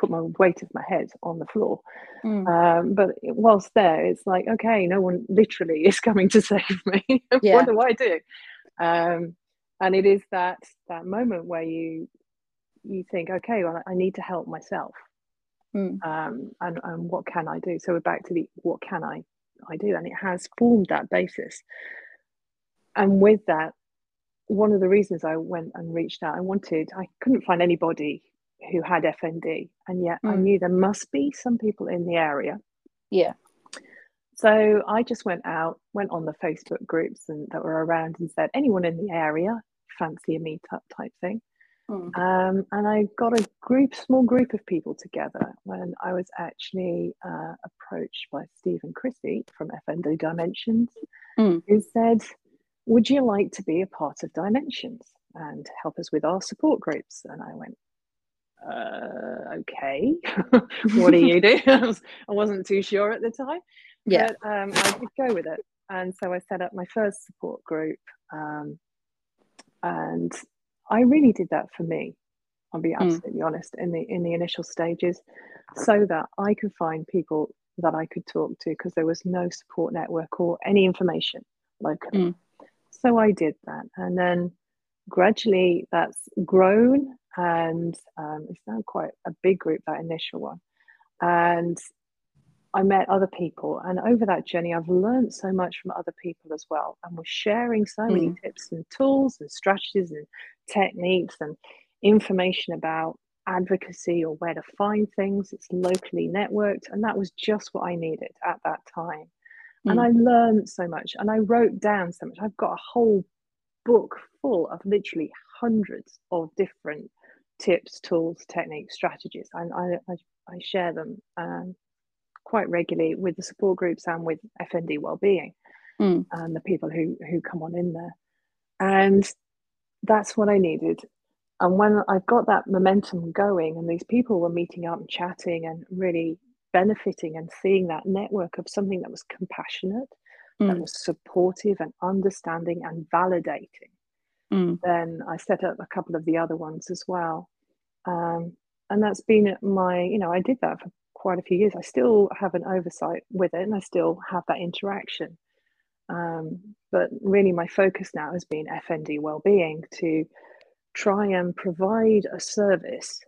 put my weight of my head on the floor. Mm. Um, but whilst there, it's like, okay, no one literally [LAUGHS] is coming to save me. [LAUGHS] Yeah. what do I do? Um, and it is that that moment where you you think, okay, well, I need to help myself. Mm. Um, and, and what can I do? So we're back to the what can I I do? And it has formed that basis. And with that, one of the reasons I went and reached out, I wanted, I couldn't find anybody who had FND, and yet I Mm. knew there must be some people in the area. Yeah. So I just went out, went on the Facebook groups and that were around and said, anyone in the area, fancy a meetup type thing. Mm. Um, and I got a group, small group of people together when I was actually uh, approached by Stephen Chrissy from FND Dimensions, Mm. who said, Would you like to be a part of Dimensions and help us with our support groups? And I went, uh, okay, [LAUGHS] what do you do? [LAUGHS] I, was, I wasn't too sure at the time. Yeah. But um, I did go with it. And so I set up my first support group. Um, and I really did that for me. I'll be Mm. absolutely honest in the in the initial stages, so that I could find people that I could talk to because there was no support network or any information locally. Mm. So I did that, and then gradually that's grown, and um, it's now quite a big group. That initial one, and I met other people, and over that journey, I've learned so much from other people as well. And we're sharing so many tips and tools and strategies and techniques and information about advocacy or where to find things. It's locally networked, and that was just what I needed at that time. And Mm. I learned so much, and I wrote down so much. I've got a whole book full of literally hundreds of different tips, tools, techniques, strategies, and I, I, I share them um, quite regularly with the support groups and with FND Wellbeing Mm. and the people who who come on in there. And that's what I needed. And when I got that momentum going, and these people were meeting up and chatting and really benefiting and seeing that network of something that was compassionate, that Mm. was supportive and understanding and validating, Mm. then I set up a couple of the other ones as well. Um, and that's been my, you know, I did that for quite a few years. I still have an oversight with it and I still have that interaction. Um, but really, my focus now has been FND well-being to try and provide a service.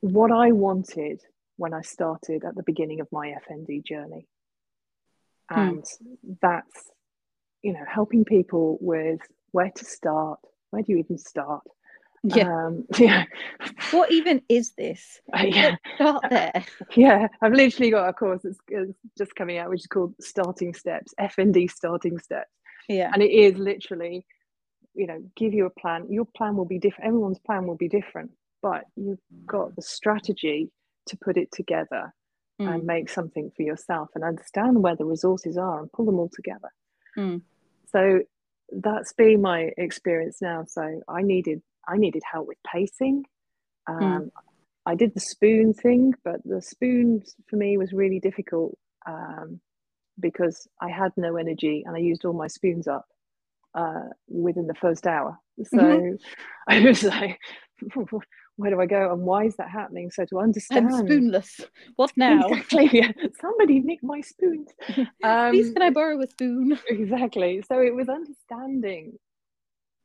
What I wanted when I started at the beginning of my FND journey, Hmm. and that's you know helping people with where to start. Where do you even start? Yeah. Um, [LAUGHS] yeah, what even is this? yeah. Let's start there. Yeah, I've literally got a course that's that's just coming out, which is called Starting Steps, FND Starting Steps. Yeah. And it is literally, you know, give you a plan. Your plan will be different. Everyone's plan will be different, but you've got the strategy to put it together and Mm. make something for yourself and understand where the resources are and pull them all together. Mm. So that's been my experience now. So I needed I needed help with pacing. Um, Mm. I did the spoon thing, but the spoon for me was really difficult um, because I had no energy and I used all my spoons up uh, within the first hour. So Mhm. [LAUGHS] I was like, [LAUGHS] where do I go and why is that happening? So to understand. I'm spoonless. What [LAUGHS] now? Exactly. Yeah. Somebody nick my spoons. [LAUGHS] Um, Please, can I borrow a spoon? [LAUGHS] exactly. So it was understanding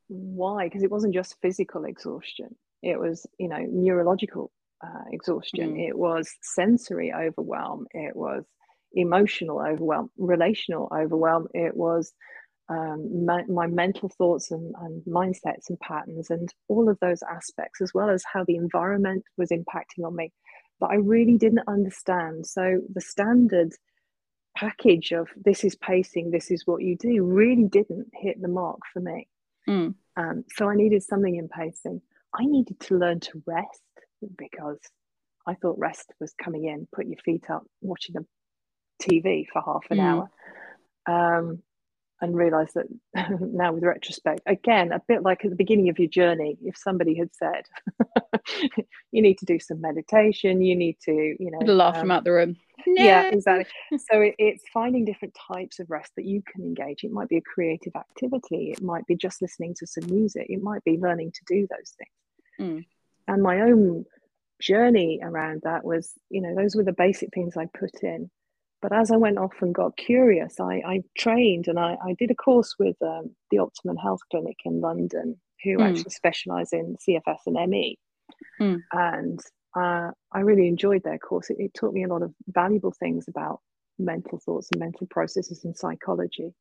why, because it wasn't just physical exhaustion. It was, you know, neurological uh, exhaustion. Mm. It was sensory overwhelm. It was emotional overwhelm, relational overwhelm. It was um, my, my mental thoughts and, and mindsets and patterns and all of those aspects, as well as how the environment was impacting on me that I really didn't understand. So the standard package of this is pacing, this is what you do, really didn't hit the mark for me. Mm. Um, so I needed something in pacing. I needed to learn to rest because I thought rest was coming in, put your feet up, watching a TV for half an Mm. hour. Um, and realize that [LAUGHS] now with retrospect, again, a bit like at the beginning of your journey, if somebody had said, [LAUGHS] you need to do some meditation, you need to, you know, I'd have laughed him um, out the room. yeah exactly so it, it's finding different types of rest that you can engage it might be a creative activity it might be just listening to some music it might be learning to do those things Mm. and my own journey around that was, you know, those were the basic things I put in. But as I went off and got curious, I, I trained and I, I did a course with um, the Optimum Health Clinic in London, who mm. actually specialize in CFS and ME. Mm. And uh, I really enjoyed their course. It, it, taught me a lot of valuable things about mental thoughts and mental processes and psychology.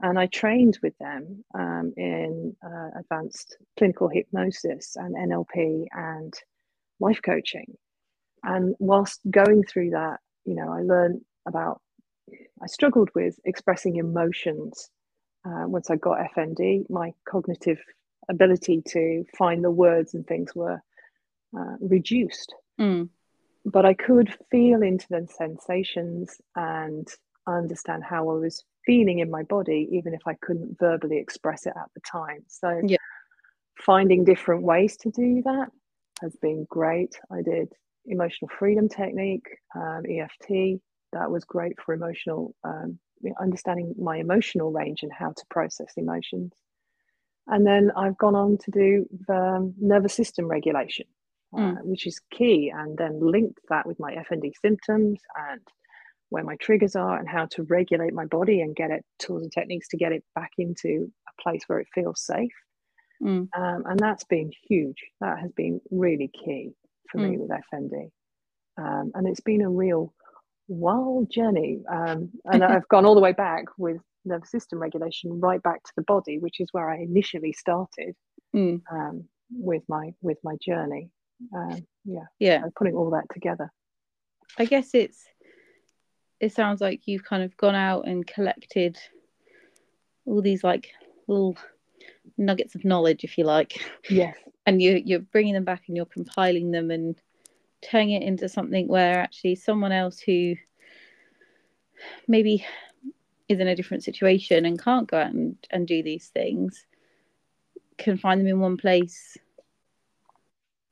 And I trained with them um, in uh, advanced clinical hypnosis and NLP and life coaching. And whilst going through that, you know, I learned about, I struggled with expressing emotions. Uh, once I got FND, my cognitive ability to find the words and things were uh, reduced. Mm. But I could feel into the sensations and understand how I was feeling in my body, even if I couldn't verbally express it at the time. So, yeah. finding different ways to do that has been great. I did emotional freedom technique, um, EFT. That was great for emotional, um, understanding my emotional range and how to process emotions. And then I've gone on to do the nervous system regulation, mm. uh, which is key, and then linked that with my FND symptoms and where my triggers are and how to regulate my body and get it tools and techniques to get it back into a place where it feels safe. Mm. Um, and that's been huge. That has been really key for mm. me with FND. Um, and it's been a real wild journey. Um, [LAUGHS] and I've gone all the way back with nervous system regulation right back to the body, which is where I initially started mm. Um, with my with my journey. Um, yeah, yeah, so putting all that together. I guess it's it sounds like you've kind of gone out and collected all these like little nuggets of knowledge, if you like. Yes. [LAUGHS] And you you're bringing them back and you're compiling them and turning it into something where actually someone else who maybe is in a different situation and can't go out and, and do these things can find them in one place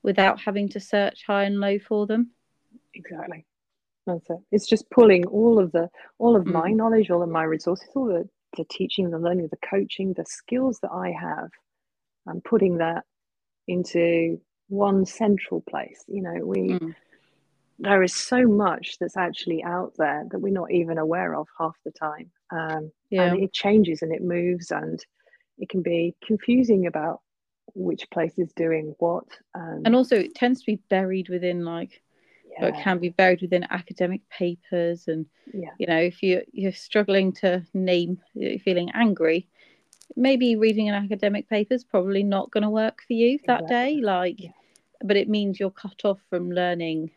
without having to search high and low for them. Exactly. That's it. It's just pulling all of the all of mm. my knowledge, all of my resources, all the the teaching, the learning, the coaching, the skills that I have, and putting that into one central place. You know, we mm. there is so much that's actually out there that we're not even aware of half the time. Um, yeah. And it changes and it moves, and it can be confusing about which place is doing what. Um, and also, it tends to be buried within like it can be buried within academic papers and yeah. you know if you you're struggling to name you're feeling angry maybe reading an academic paper is probably not going to work for you that exactly. day like yeah. but it means you're cut off from learning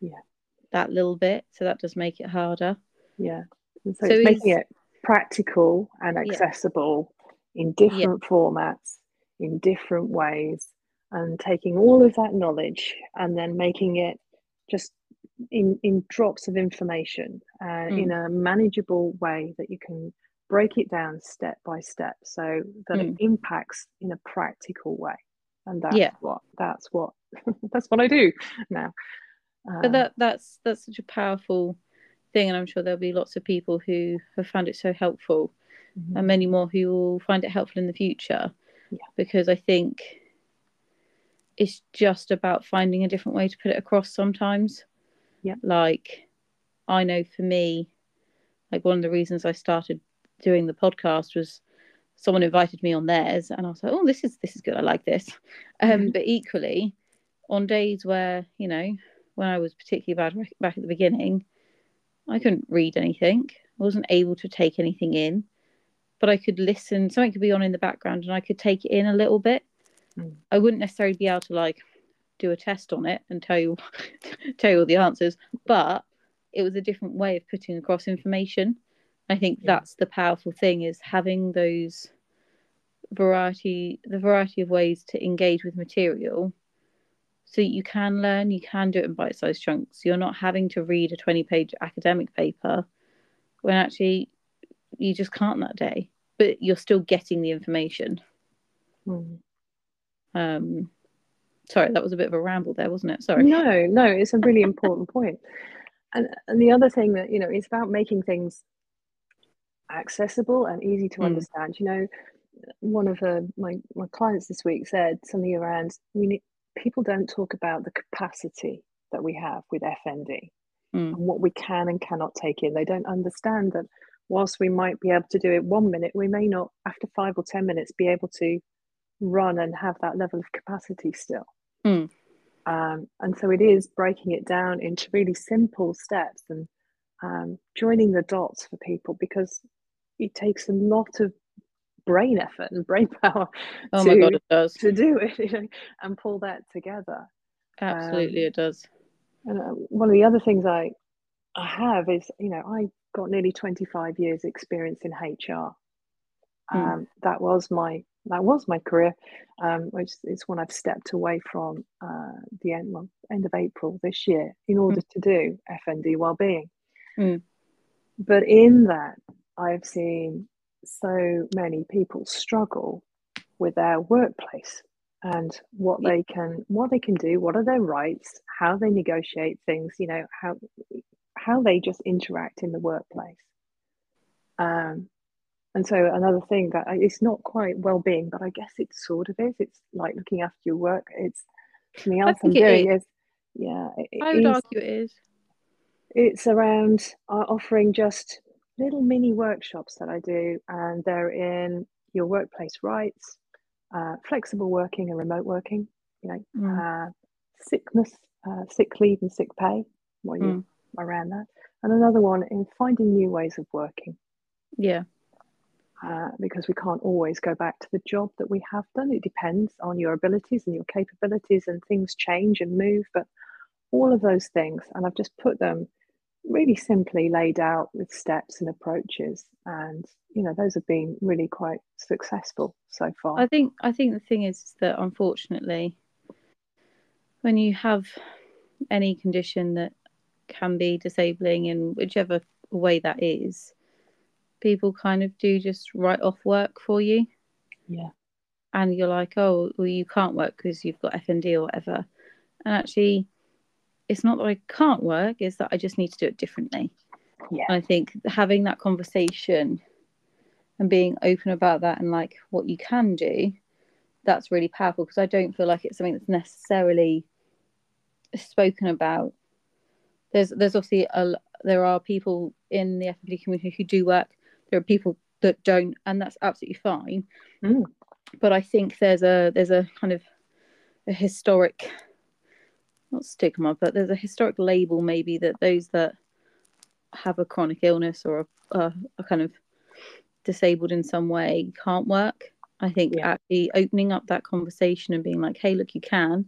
yeah that little bit so that does make it harder yeah and so, so it's making it practical and accessible in different formats in different ways and taking all of that knowledge and then making it just in in drops of information uh, mm. in a manageable way that you can break it down step by step so that mm. it impacts in a practical way and that's yeah. what that's what [LAUGHS] that's what i do now um, but that that's that's such a powerful thing and i'm sure there'll be lots of people who have found it so helpful mm-hmm. and many more who will find it helpful in the future yeah. because i think it's just about finding a different way to put it across sometimes. Yeah. Like I know for me, like one of the reasons I started doing the podcast was someone invited me on theirs and I was like, oh, this is this is good. I like this. Um, mm-hmm. but equally, on days where, you know, when I was particularly bad back at the beginning, I couldn't read anything. I wasn't able to take anything in, but I could listen. Something could be on in the background and I could take it in a little bit. Mm. I wouldn't necessarily be able to like do a test on it and tell you [LAUGHS] tell you all the answers, but it was a different way of putting across information. I think yeah. that's the powerful thing is having those variety the variety of ways to engage with material so you can learn you can do it in bite-sized chunks you're not having to read a 20 page academic paper when actually you just can't that day but you're still getting the information mm. Um, sorry, that was a bit of a ramble there, wasn't it? Sorry. No, no, it's a really important point. And and the other thing that you know, it's about making things accessible and easy to mm. understand. You know, one of the, my my clients this week said something around we need people don't talk about the capacity that we have with FND Mm. and what we can and cannot take in. They don't understand that whilst we might be able to do it one minute, we may not, after five or 10 minutes, be able to run and have that level of capacity still. Mm. Um, and so it is breaking it down into really simple steps and um, joining the dots for people because it takes a lot of brain effort and brain [LAUGHS] power Oh to, my god, it does. to do it you know, and pull that together. Absolutely, um, it does. And uh, one of the other things I I have is, you know, I got nearly 25 years experience in HR. Hmm. Um, That was my that was my career, um, which is when I've stepped away from uh, the end well, end of April this year in order to do FND wellbeing. Mm. But in that, I've seen so many people struggle with their workplace and what they can what they can do what are their rights how they negotiate things you know how how they just interact in the workplace. Um and so another thing that I- it's not quite well-being but i guess it sort of is. It's like looking after your work. It's something else i'm doing is. yeah it- it I would is- argue it is. it's around uh, offering just little mini workshops that I do, and they're in your workplace rights, uh, flexible working and remote working, you know, Mm. uh, sickness, uh, sick leave and sick pay, what you Mm. around that, and another one in finding new ways of working. Yeah. Uh, because we can't always go back to the job that we have done. It depends on your abilities and your capabilities, and things change and move. But all of those things, and I've just put them really simply laid out with steps and approaches, and you know those have been really quite successful so far. I think I think the thing is that unfortunately, when you have any condition that can be disabling in whichever way that is, people kind of do just write off work for you, yeah, and you're like, oh, well, you can't work because you've got FND or whatever, and actually, it's not that I can't work; it's that I just need to do it differently. yeah, And I think having that conversation and being open about that and like what you can do, that's really powerful because I don't feel like it's something that's necessarily spoken about. There's there's obviously a there are people in the FND community who do work. There are people that don't, and that's absolutely fine. Mm. But I think there's a there's a kind of a historic not stigma, but there's a historic label maybe that those that have a chronic illness or a, a, a kind of disabled in some way can't work. I think Yeah. actually opening up that conversation and being like, hey, look, you can.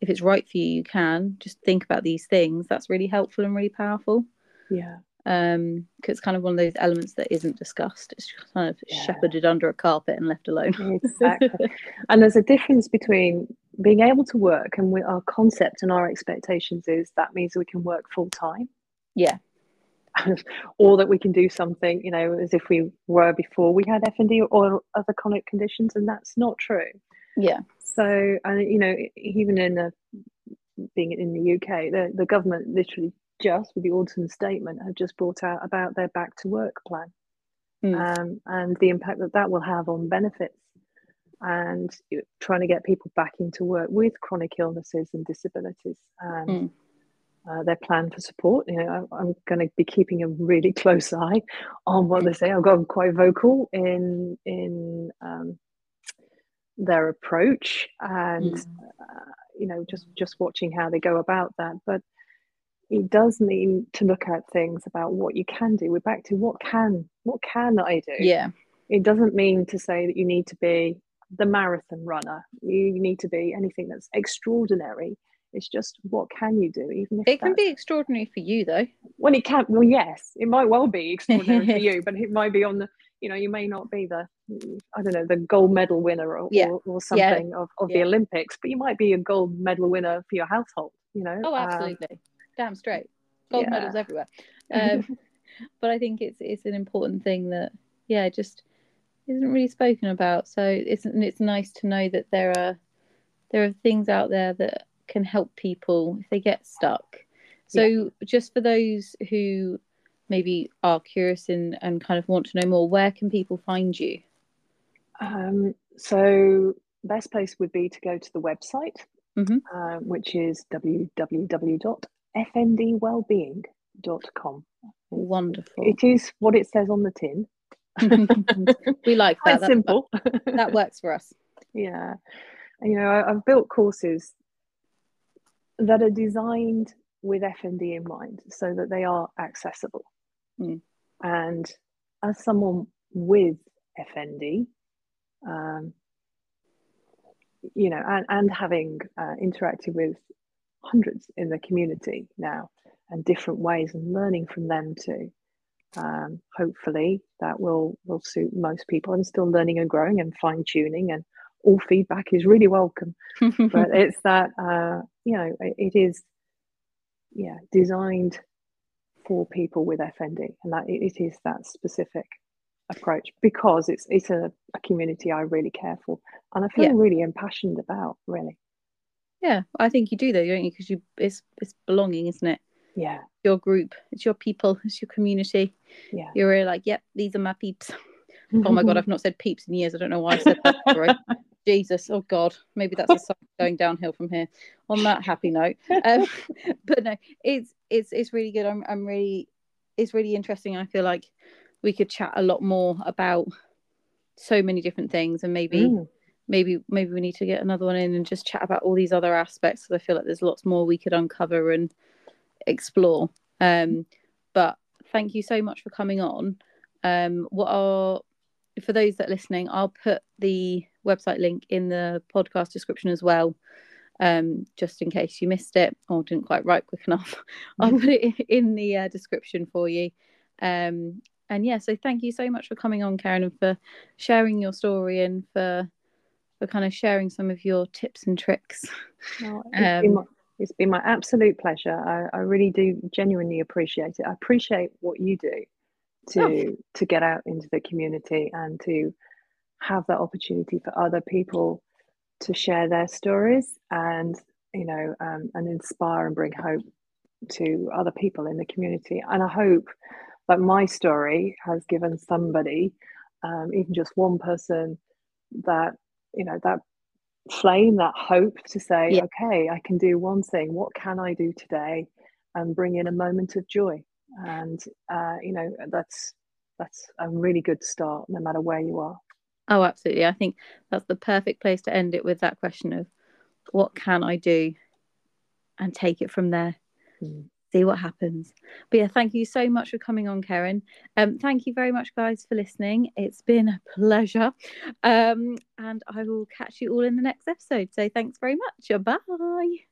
If it's right for you, you can. Just think about these things. That's really helpful and really powerful. yeah, Um, 'cause it's kind of one of those elements that isn't discussed. It's just kind of Yeah. shepherded under a carpet and left alone. exactly. [LAUGHS] and there's a difference between being able to work and we, our concept and our expectations is that means we can work full time. yeah, [LAUGHS] or that we can do something, you know, as if we were before we had FND or other chronic conditions, and that's not true. yeah, So, and you know, even in a, being in the UK, the, the government literally just with the autumn statement have just brought out about their back to work plan Mm. um, and the impact that that will have on benefits and trying to get people back into work with chronic illnesses and disabilities and Mm. uh, their plan for support. You know, I, I'm going to be keeping a really [LAUGHS] close eye on what they say. I've got quite vocal in in um, their approach and Mm. uh, you know just just watching how they go about that but it does mean to look at things about what you can do we're back to what can what can i do yeah, it doesn't mean to say that you need to be the marathon runner you need to be anything that's extraordinary it's just what can you do even if it can be extraordinary for you though. when it can well yes it might well be extraordinary for [LAUGHS] you but it might be on the you know you may not be the i don't know the gold medal winner or, Yeah. or, or Yeah. something of, of the olympics but you might be a gold medal winner for your household you know Oh, Um, absolutely. Damn straight. Gold yeah. medals everywhere. [LAUGHS] Um, but I think it's it's an important thing that yeah, just isn't really spoken about. So it's and it's nice to know that there are there are things out there that can help people if they get stuck. So just for those who maybe are curious and, and kind of want to know more, where can people find you? Um, so best place would be to go to the website mm-hmm. uh, which is www.fndwellbeing.com. Wonderful. It is what it says on the tin. [LAUGHS] we like [LAUGHS] that. That's simple. That, that works for us. Yeah. You know, I, I've built courses that are designed with FND in mind so that they are accessible. Mm. And as someone with FND, um, you know, and, and having uh, interacted with hundreds in the community now and different ways and learning from them too. Um, hopefully that will will suit most people. I'm still learning and growing and fine tuning, and all feedback is really welcome. [LAUGHS] but it's that uh, you know it, it is yeah designed for people with FND, and that it, it is that specific approach because it's it's a, a community I really care for and I feel yeah. really impassioned about really. Yeah, I think you do though, don't you? Because you it's it's belonging, isn't it? Yeah. Your group, it's your people, it's your community. Yeah. You're really like, yep, these are my peeps. [LAUGHS] oh my god, I've not said peeps in years. I don't know why I said that. Right? [LAUGHS] Jesus, oh God, maybe that's a sign [LAUGHS] going downhill from here. On that happy note, um, but no, it's it's it's really good. I'm I'm really it's really interesting. I feel like we could chat a lot more about so many different things and maybe mm. Maybe maybe we need to get another one in and just chat about all these other aspects because i feel like there's lots more we could uncover and explore um but thank you so much for coming on um what are for those that are listening i'll put the website link in the podcast description as well um, just in case you missed it or didn't quite write quick enough. [LAUGHS] I'll put it in the uh, description for you. Um, and yeah, so thank you so much for coming on, Kerryn, and for sharing your story and for for kind of sharing some of your tips and tricks. Oh, it's, um, been my, it's been my absolute pleasure. I, I, really do genuinely appreciate it. I appreciate what you do to oh. to get out into the community and to have that opportunity for other people to share their stories and you know um, and inspire and bring hope to other people in the community. And I hope that my story has given somebody, um, even just one person, that you know that flame, that hope to say, yeah. okay, I can do one thing. What can I do today, and bring in a moment of joy? And uh, you know that's that's a really good start, no matter where you are. Oh, absolutely. I think that's the perfect place to end it with that question of what can I do and take it from there. Mm see what happens. But yeah, thank you so much for coming on, Kerryn. Um, thank you very much, guys, for listening. It's been a pleasure. Um, and I will catch you all in the next episode. So thanks very much. Bye.